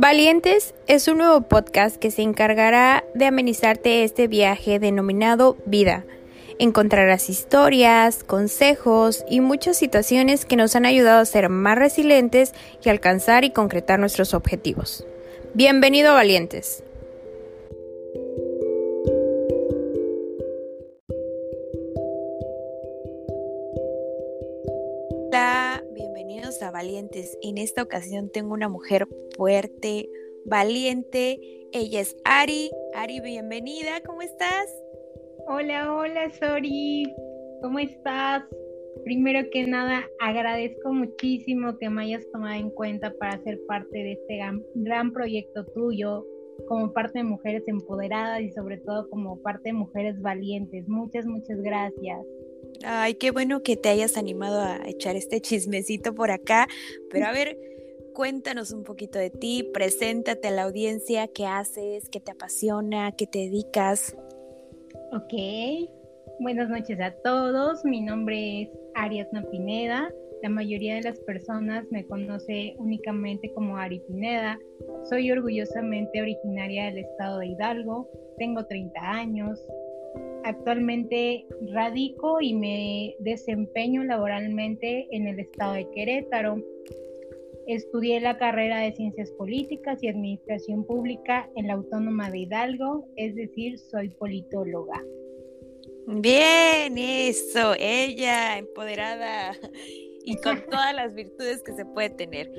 Valientes es un nuevo podcast que se encargará de amenizarte este viaje denominado vida. Encontrarás historias, consejos y muchas situaciones que nos han ayudado a ser más resilientes y alcanzar y concretar nuestros objetivos. Bienvenido Valientes. Valientes. En esta ocasión tengo una mujer fuerte, valiente. Ella es Ari. Ari, bienvenida. ¿Cómo estás? Hola, hola, Sori. ¿Cómo estás? Primero que nada, agradezco muchísimo que me hayas tomado en cuenta para ser parte de este gran, gran proyecto tuyo, como parte de Mujeres Empoderadas y sobre todo como parte de Mujeres Valientes. Muchas, muchas gracias. Ay, qué bueno que te hayas animado a echar este chismecito por acá. Pero a ver, cuéntanos un poquito de ti, preséntate a la audiencia, qué haces, qué te apasiona, qué te dedicas. Ok, buenas noches a todos. Mi nombre es Ariadna Pineda. La mayoría de las personas me conoce únicamente como Ari Pineda. Soy orgullosamente originaria del estado de Hidalgo. Tengo 30 años. Actualmente radico y me desempeño laboralmente en el estado de Querétaro. Estudié la carrera de Ciencias Políticas y Administración Pública en la Autónoma de Hidalgo, es decir, soy politóloga. Bien, eso, ella, empoderada y con todas las virtudes que se puede tener.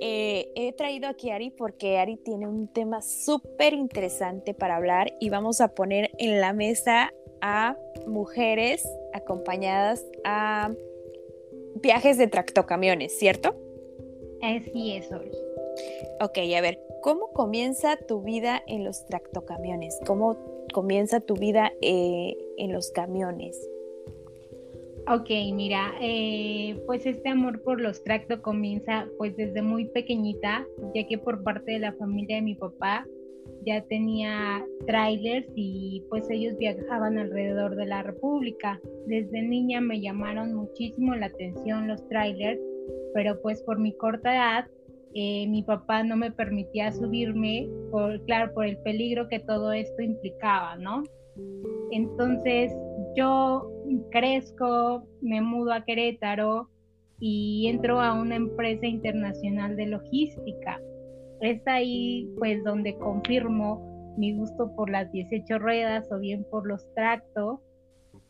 Eh, he traído aquí a Ari porque Ari tiene un tema súper interesante para hablar y vamos a poner en la mesa a mujeres acompañadas a viajes de tractocamiones, ¿cierto? Así es, Ori. Ok, a ver, ¿cómo comienza tu vida en los tractocamiones? ¿Cómo comienza tu vida eh, en los camiones? Ok, mira, eh, pues este amor por los tracto comienza pues desde muy pequeñita, ya que por parte de la familia de mi papá ya tenía trailers y pues ellos viajaban alrededor de la República. Desde niña me llamaron muchísimo la atención los trailers, pero pues por mi corta edad eh, mi papá no me permitía subirme, por, claro, por el peligro que todo esto implicaba, ¿no? Entonces yo crezco, me mudo a Querétaro y entro a una empresa internacional de logística. Es ahí pues donde confirmo mi gusto por las 18 ruedas o bien por los tractos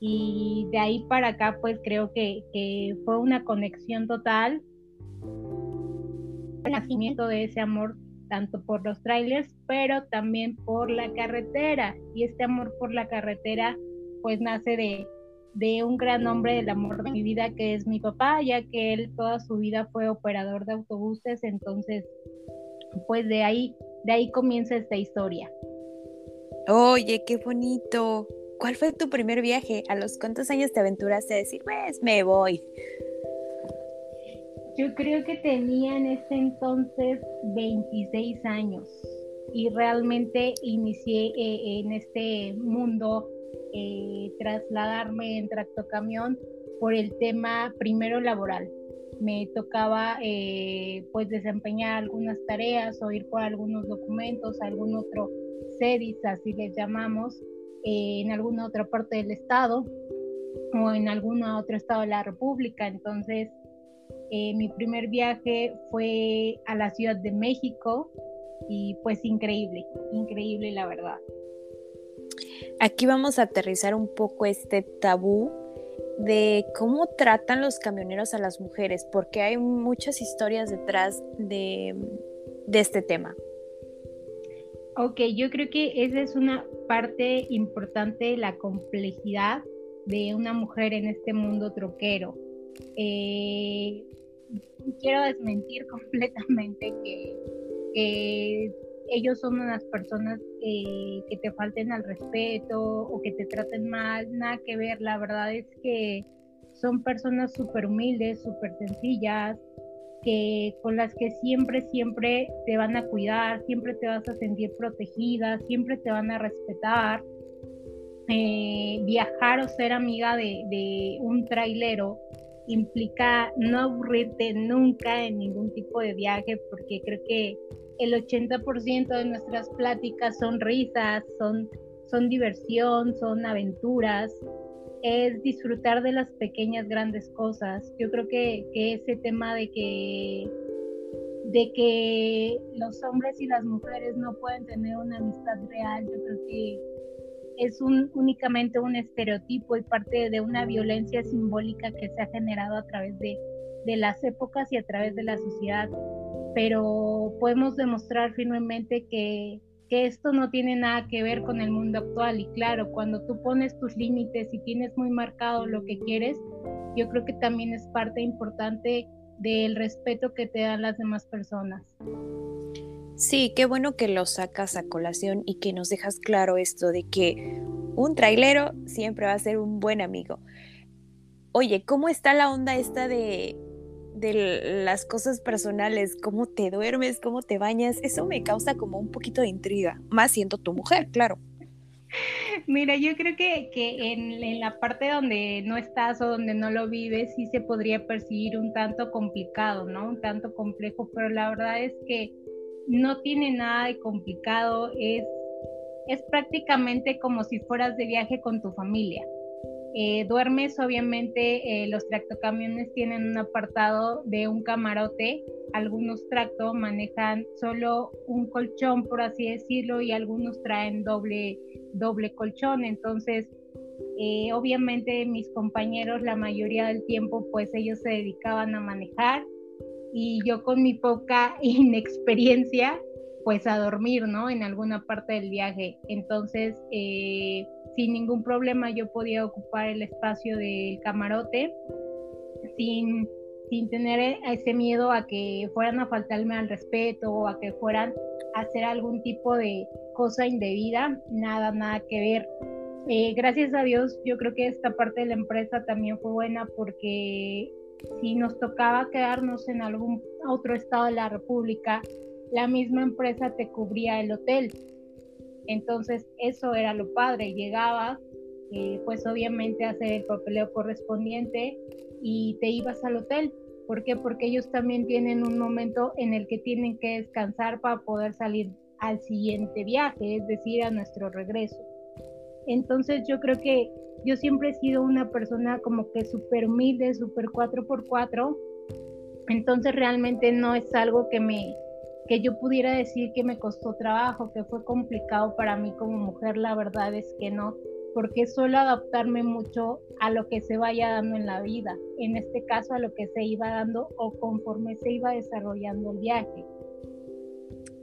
y de ahí para acá pues creo que, que fue una conexión total el nacimiento de ese amor tanto por los trailers, pero también por la carretera. Y este amor por la carretera, pues nace de, de un gran hombre del amor de mi vida, que es mi papá, ya que él toda su vida fue operador de autobuses, entonces, pues de ahí, de ahí comienza esta historia. Oye, qué bonito. ¿Cuál fue tu primer viaje? ¿A los cuántos años te aventuraste a decir, pues me voy? Yo creo que tenía en ese entonces 26 años y realmente inicié eh, en este mundo eh, trasladarme en tractocamión por el tema primero laboral. Me tocaba eh, pues desempeñar algunas tareas o ir por algunos documentos, algún otro CEDIS, así les llamamos, en alguna otra parte del estado o en algún otro estado de la República. Entonces, eh, mi primer viaje fue a la Ciudad de México y pues increíble, increíble la verdad. Aquí vamos a aterrizar un poco este tabú de cómo tratan los camioneros a las mujeres, porque hay muchas historias detrás de, de este tema. Ok, yo creo que esa es una parte importante, la complejidad de una mujer en este mundo troquero. Eh, quiero desmentir completamente que, ellos son unas personas que te falten al respeto o que te traten mal, nada que ver, la verdad es que son personas súper humildes, súper sencillas, que con las que siempre, siempre te van a cuidar, siempre te vas a sentir protegida, siempre te van a respetar. Eh, viajar o ser amiga de, de un trailero implica no aburrirte nunca en ningún tipo de viaje, porque creo que el 80% de nuestras pláticas son risas, son, son diversión, son aventuras, es disfrutar de las pequeñas grandes cosas. Yo creo que, que ese tema de que de que los hombres y las mujeres no pueden tener una amistad real, yo creo que es un, únicamente un estereotipo y parte de una violencia simbólica que se ha generado a través de, de las épocas y a través de la sociedad. Pero podemos demostrar firmemente que, que esto no tiene nada que ver con el mundo actual. Y claro, cuando tú pones tus límites y tienes muy marcado lo que quieres, yo creo que también es parte importante del respeto que te dan las demás personas. Sí, qué bueno que lo sacas a colación y que nos dejas claro esto de que un trailero siempre va a ser un buen amigo. Oye, ¿cómo está la onda esta de, de las cosas personales? ¿Cómo te duermes? ¿Cómo te bañas? Eso me causa como un poquito de intriga, más siendo tu mujer, claro. Mira, yo creo que, en, la parte donde no estás o donde no lo vives, sí se podría percibir un tanto complicado, ¿no? Un tanto complejo, pero la verdad es que no tiene nada de complicado, es, es prácticamente como si fueras de viaje con tu familia. Eh, duermes, obviamente, eh, los tractocamiones tienen un apartado de un camarote. Algunos tracto manejan solo un colchón, por así decirlo, y algunos traen doble, doble colchón. Entonces, eh, obviamente, mis compañeros, la mayoría del tiempo, pues ellos se dedicaban a manejar y yo con mi poca inexperiencia, pues a dormir, ¿no? En alguna parte del viaje. Entonces, sin ningún problema yo podía ocupar el espacio del camarote sin, sin tener ese miedo a que fueran a faltarme al respeto o a que fueran a hacer algún tipo de cosa indebida, nada, nada que ver. Eh, gracias a Dios, yo creo que esta parte de la empresa también fue buena porque si nos tocaba quedarnos en algún otro estado de la República, la misma empresa te cubría el hotel. Entonces eso era lo padre, llegabas, eh, pues obviamente a hacer el papeleo correspondiente y te ibas al hotel. ¿Por qué? Porque ellos también tienen un momento en el que tienen que descansar para poder salir al siguiente viaje, es decir, a nuestro regreso. Entonces yo creo que yo siempre he sido una persona como que súper humilde, súper 4x4, entonces realmente no es algo que me, que yo pudiera decir que me costó trabajo, que fue complicado para mí como mujer, la verdad es que no, porque suelo adaptarme mucho a lo que se vaya dando en la vida, en este caso a lo que se iba dando o conforme se iba desarrollando el viaje.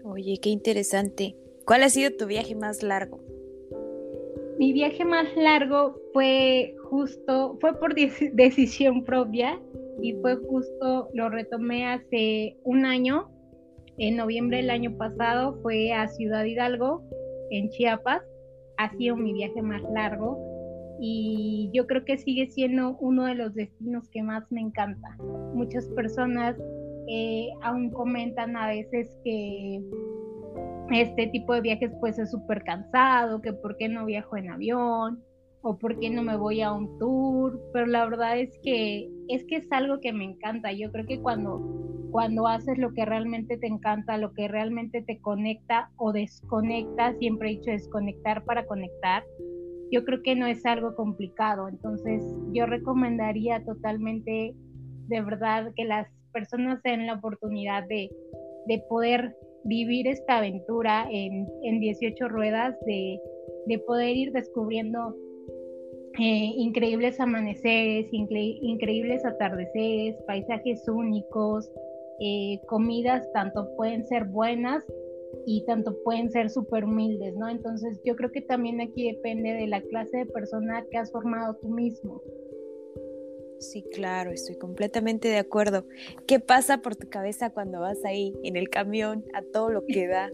Oye, qué interesante. ¿Cuál ha sido tu viaje más largo? Mi viaje más largo fue justo, fue por decisión propia y fue justo, lo retomé hace un año en noviembre del año pasado fue a Ciudad Hidalgo, en Chiapas. Ha sido mi viaje más largo y yo creo que sigue siendo uno de los destinos que más me encanta. Muchas personas eh, aún comentan a veces que este tipo de viajes pues es súper cansado, que por qué no viajo en avión o por qué no me voy a un tour, pero la verdad es que es que es algo que me encanta. Yo creo que cuando cuando haces lo que realmente te encanta, lo que realmente te conecta o desconecta, siempre he dicho desconectar para conectar, yo creo que no es algo complicado. Entonces yo recomendaría totalmente, de verdad, que las personas den la oportunidad de, poder vivir esta aventura en, 18 ruedas, de, poder ir descubriendo eh, increíbles amaneceres, increíbles atardeceres, paisajes únicos, eh, comidas tanto pueden ser buenas y tanto pueden ser súper humildes, ¿no? Entonces yo creo que también aquí depende de la clase de persona que has formado tú mismo. Sí, claro, estoy completamente de acuerdo. ¿Qué pasa por tu cabeza cuando vas ahí en el camión a todo lo que da?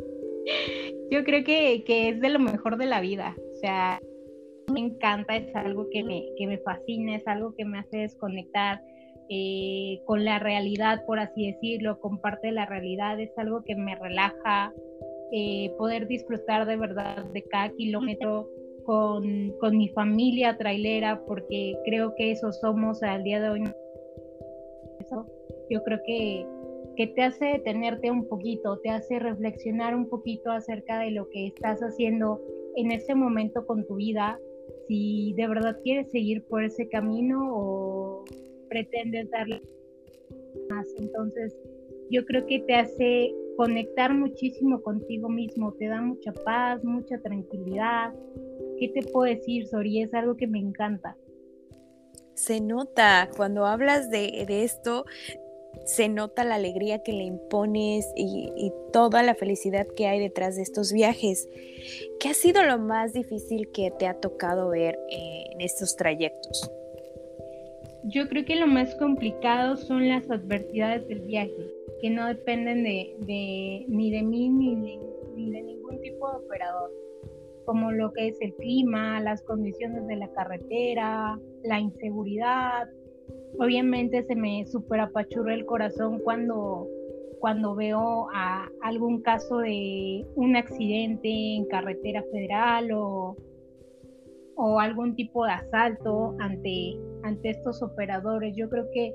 Yo creo que, que es de lo mejor de la vida. O sea, me encanta, es algo que me, que me fascina, es algo que me hace desconectar eh, con la realidad, por así decirlo, con parte de la realidad, es algo que me relaja, eh, poder disfrutar de verdad de cada kilómetro con, con, mi familia trailera, porque creo que eso somos al día de hoy. Yo creo que, que te hace detenerte un poquito, te hace reflexionar un poquito acerca de lo que estás haciendo en este momento con tu vida, si de verdad quieres seguir por ese camino o pretendes darle más. Entonces, yo creo que te hace conectar muchísimo contigo mismo, te da mucha paz, mucha tranquilidad. ¿Qué te puedo decir, Sori? Es algo que me encanta. Se nota cuando hablas de, esto, se nota la alegría que le impones y, toda la felicidad que hay detrás de estos viajes. ¿Qué ha sido lo más difícil que te ha tocado ver eh, en estos trayectos? Yo creo que lo más complicado son las adversidades del viaje, que no dependen de, ni de mí ni de ningún tipo de operador, como lo que es el clima, las condiciones de la carretera, la inseguridad, obviamente se me superapachurra el corazón cuando, cuando veo algún caso de un accidente en carretera federal o, o algún tipo de asalto ante, ante estos operadores. Yo creo que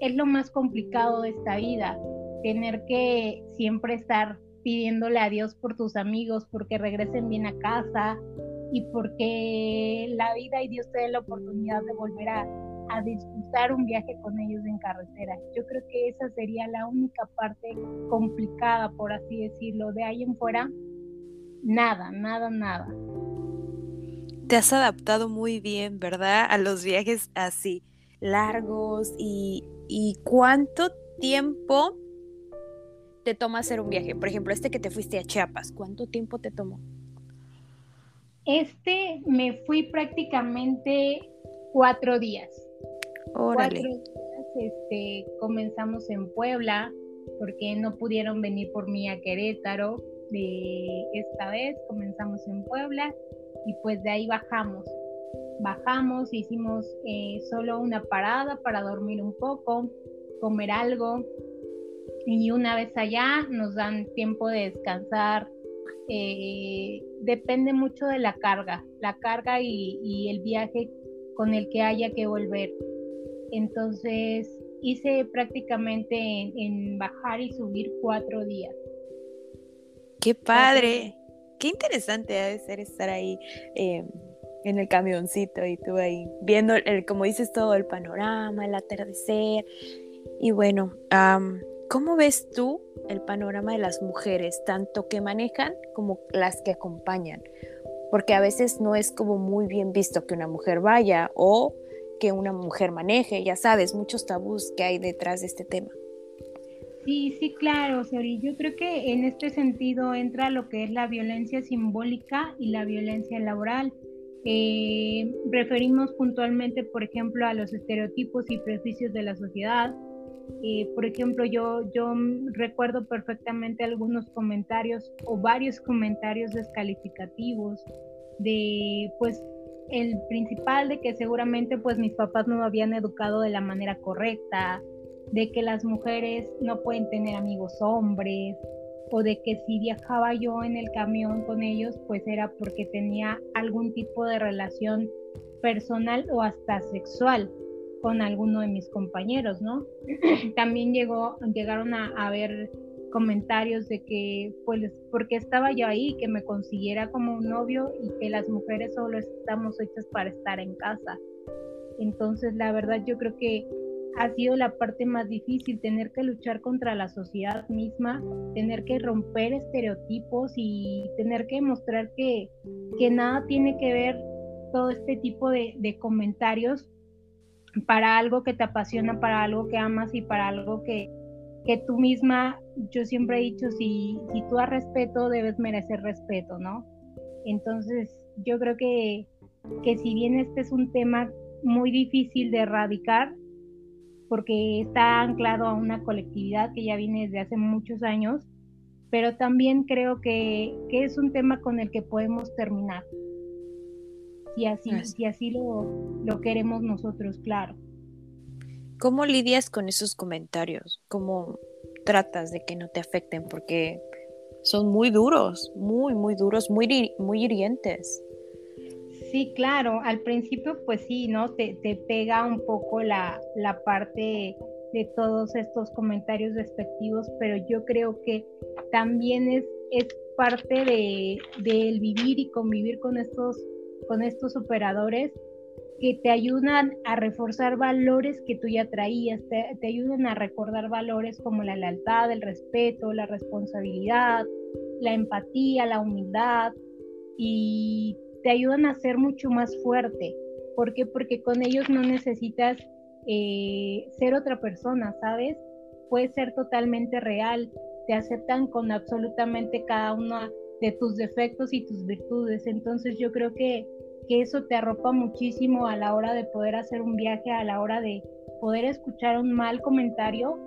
es lo más complicado de esta vida, tener que siempre estar pidiéndole a Dios por tus amigos, porque regresen bien a casa y porque la vida y Dios te dé la oportunidad de volver a, a disfrutar un viaje con ellos en carretera. Yo creo que esa sería la única parte complicada, por así decirlo. De ahí en fuera, nada, nada, nada. Te has adaptado muy bien, ¿verdad? A los viajes así, largos y, y cuánto tiempo te toma hacer un viaje. Por ejemplo, este que te fuiste a Chiapas, ¿cuánto tiempo te tomó? Este me fui prácticamente cuatro días. Cuatro días este, comenzamos en Puebla porque no pudieron venir por mí a Querétaro. De esta vez comenzamos en Puebla y pues de ahí bajamos. Bajamos, hicimos eh, solo una parada para dormir un poco, comer algo y una vez allá nos dan tiempo de descansar. Eh, depende mucho de la carga, la carga y, y el viaje con el que haya que volver. Entonces hice prácticamente en, bajar y subir cuatro días. Qué padre, qué interesante debe ser estar ahí em, en el camioncito y tú ahí viendo, el, como dices, todo el panorama, el atardecer. Y bueno, ¿cómo ves tú el panorama de las mujeres, tanto que manejan como las que acompañan? Porque a veces no es como muy bien visto que una mujer vaya o que una mujer maneje, ya sabes, muchos tabús que hay detrás de este tema. Sí, sí, claro, Sori. Yo creo que en este sentido entra lo que es la violencia simbólica y la violencia laboral. Eh, referimos puntualmente, por ejemplo, a los estereotipos y prejuicios de la sociedad. Eh, por ejemplo, yo, yo recuerdo perfectamente algunos comentarios o varios comentarios descalificativos de, pues, el principal de que seguramente pues mis papás no me habían educado de la manera correcta, de que las mujeres no pueden tener amigos hombres, o de que si viajaba yo en el camión con ellos, pues era porque tenía algún tipo de relación personal o hasta sexual con alguno de mis compañeros, ¿no? También llegó, llegaron a, a ver comentarios de que, pues, porque estaba yo ahí, que me consiguiera como un novio y que las mujeres solo estamos hechas para estar en casa. Entonces, la verdad, yo creo que ha sido la parte más difícil, tener que luchar contra la sociedad misma, tener que romper estereotipos y tener que mostrar que, que nada tiene que ver todo este tipo de, comentarios para algo que te apasiona, para algo que amas y para algo que, que tú misma, yo siempre he dicho, si, si tú das respeto, debes merecer respeto, ¿no? Entonces, yo creo que, que si bien este es un tema muy difícil de erradicar, porque está anclado a una colectividad que ya viene desde hace muchos años, pero también creo que, que es un tema con el que podemos terminar. Si así, si así lo, lo queremos nosotros, claro. ¿Cómo lidias con esos comentarios? ¿Cómo tratas de que no te afecten? Porque son muy duros, muy, muy duros, muy, muy hirientes. Sí, claro, al principio pues sí, ¿no? Te, te pega un poco la, la parte de todos estos comentarios despectivos, pero yo creo que también es, es parte de, del vivir y convivir con estos, con estos operadores que te ayudan a reforzar valores que tú ya traías, te, te, ayudan a recordar valores como la lealtad, el respeto, la responsabilidad, la empatía, la humildad y te ayudan a ser mucho más fuerte. ¿Por qué? Porque con ellos no necesitas eh, ser otra persona, ¿sabes? Puedes ser totalmente real, te aceptan con absolutamente cada uno de tus defectos y tus virtudes. Entonces yo creo que, que eso te arropa muchísimo a la hora de poder hacer un viaje, a la hora de poder escuchar un mal comentario,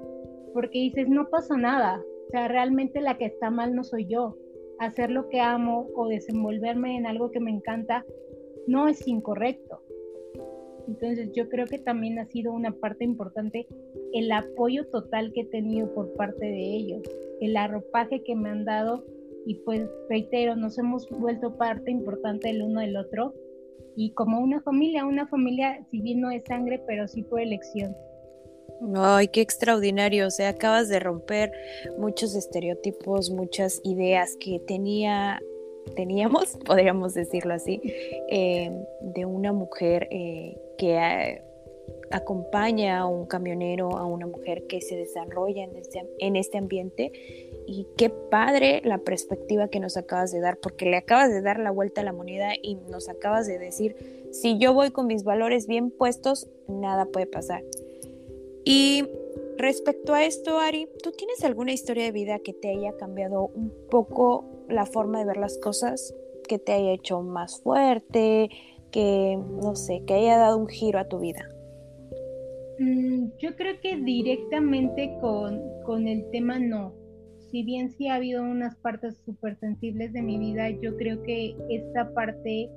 porque dices, no pasa nada. O sea, realmente la que está mal no soy yo. Hacer lo que amo o desenvolverme en algo que me encanta no es incorrecto. Entonces yo creo que también ha sido una parte importante el apoyo total que he tenido por parte de ellos, el arropaje que me han dado y pues reitero, nos hemos vuelto parte importante el uno del otro y como una familia, una familia si bien no es sangre, pero sí por elección. Ay, qué extraordinario. O sea, acabas de romper muchos estereotipos, muchas ideas que tenía, teníamos, podríamos decirlo así, eh, de una mujer eh, que acompaña a un camionero, a una mujer que se desarrolla en este, en este ambiente. Y qué padre la perspectiva que nos acabas de dar, porque le acabas de dar la vuelta a la moneda y nos acabas de decir, si yo voy con mis valores bien puestos, nada puede pasar. Y respecto a esto, Ari, ¿tú tienes alguna historia de vida que te haya cambiado un poco la forma de ver las cosas? Que te haya hecho más fuerte, que, no sé, que haya dado un giro a tu vida? Mm, yo creo que directamente con, con el tema no. Si bien sí ha habido unas partes súper sensibles de mi vida, yo creo que esta parte,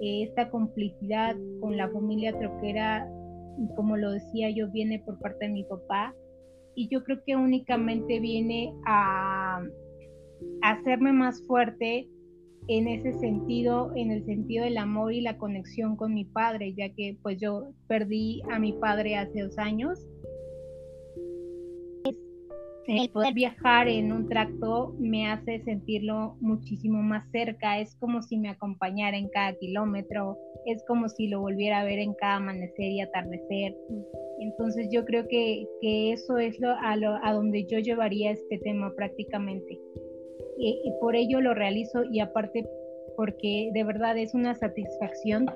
eh, esta complicidad con la familia troquera, como lo decía yo, viene por parte de mi papá. Y yo creo que únicamente viene a, a hacerme más fuerte en ese sentido, en el sentido del amor y la conexión con mi padre, ya que pues yo perdí a mi padre hace dos años. El poder viajar en un tracto me hace sentirlo muchísimo más cerca, es como si me acompañara en cada kilómetro, es como si lo volviera a ver en cada amanecer y atardecer. Entonces yo creo que, que eso es lo, a, lo, a donde yo llevaría este tema prácticamente y, por ello lo realizo y aparte porque de verdad es una satisfacción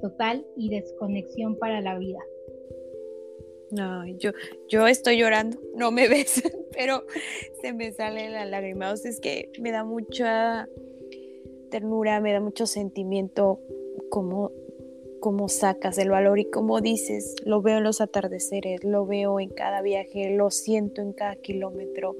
total y desconexión para la vida. No, yo, yo estoy llorando, no me ves, pero se me sale la lágrima. O sea, es que me da mucha ternura, me da mucho sentimiento como, como sacas el valor y como dices, lo veo en los atardeceres, lo veo en cada viaje, lo siento en cada kilómetro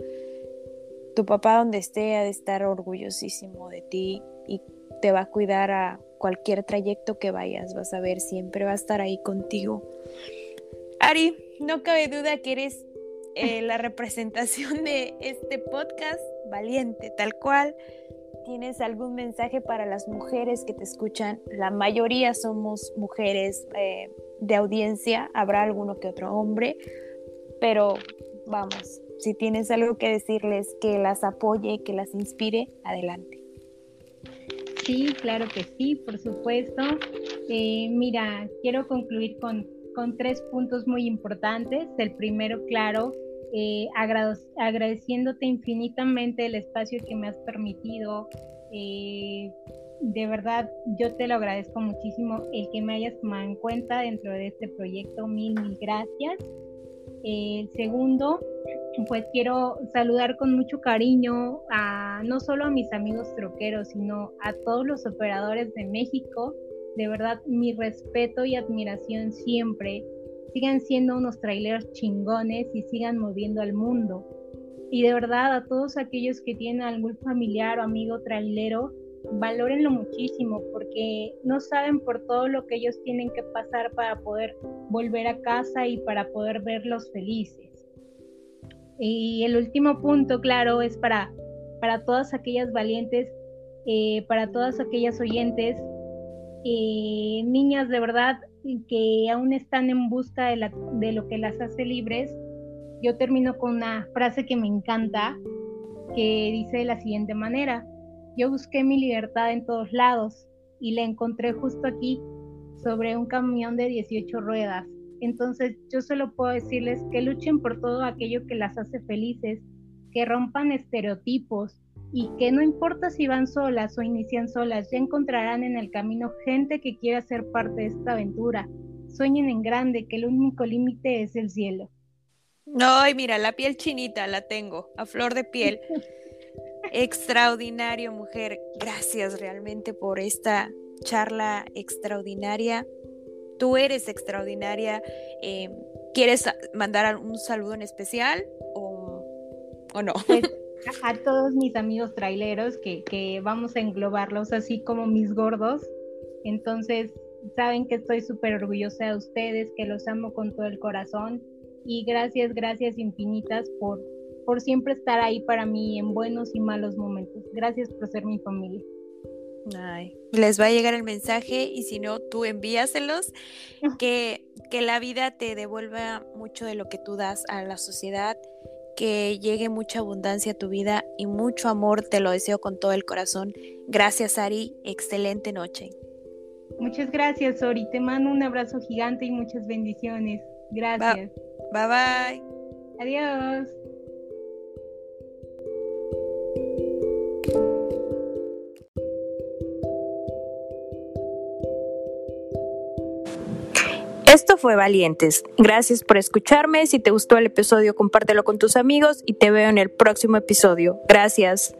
tu papá donde esté ha de estar orgullosísimo de ti y te va a cuidar a cualquier trayecto que vayas, vas a ver, siempre va a estar ahí contigo. Ari, no cabe duda que eres eh, la representación de este podcast, valiente, tal cual. ¿Tienes algún mensaje para las mujeres que te escuchan? La mayoría somos mujeres eh, de audiencia, habrá alguno que otro hombre, pero vamos, si tienes algo que decirles que las apoye, que las inspire, adelante. Sí, claro que sí, por supuesto. Eh, mira, quiero concluir con, con, tres puntos muy importantes. El primero, claro, eh, agradeciéndote infinitamente el espacio que me has permitido. Eh, de verdad, yo te lo agradezco muchísimo el que me hayas tomado en cuenta dentro de este proyecto. Mil, mil gracias. El segundo, pues quiero saludar con mucho cariño a no solo a mis amigos troqueros, sino a todos los operadores de México. De verdad, mi respeto y admiración siempre. Sigan siendo unos traileros chingones y sigan moviendo al mundo. Y de verdad, a todos aquellos que tienen algún familiar o amigo trailero, valórenlo muchísimo porque no saben por todo lo que ellos tienen que pasar para poder volver a casa y para poder verlos felices. Y el último punto, claro, es para, para todas aquellas valientes, eh, para todas aquellas oyentes, eh, niñas de verdad que aún están en busca de, de lo que las hace libres, yo termino con una frase que me encanta, que dice de la siguiente manera, yo busqué mi libertad en todos lados y la encontré justo aquí, sobre un camión de 18 ruedas. Entonces yo solo puedo decirles que luchen por todo aquello que las hace felices, que rompan estereotipos y que no importa si van solas o inician solas, ya encontrarán en el camino gente que quiera ser parte de esta aventura. Sueñen en grande, que el único límite es el cielo. Ay, mira, la piel chinita la tengo, a flor de piel. Extraordinario, mujer. Gracias realmente por esta charla extraordinaria. Tú eres extraordinaria. Eh, ¿Quieres mandar un saludo en especial o, no? A todos mis amigos traileros que, que vamos a englobarlos así como mis gordos. Entonces, saben que estoy súper orgullosa de ustedes, que los amo con todo el corazón y gracias, gracias infinitas por, por siempre estar ahí para mí en buenos y malos momentos. Gracias por ser mi familia. Ay, les va a llegar el mensaje y si no, tú envíaselos, que, que la vida te devuelva mucho de lo que tú das a la sociedad, que llegue mucha abundancia a tu vida y mucho amor, te lo deseo con todo el corazón. Gracias, Ari, excelente noche. Muchas gracias, Ori, te mando un abrazo gigante y muchas bendiciones. Gracias. Bye bye. Adiós. Esto fue Valientes. Gracias por escucharme. Si te gustó el episodio, compártelo con tus amigos y te veo en el próximo episodio. Gracias.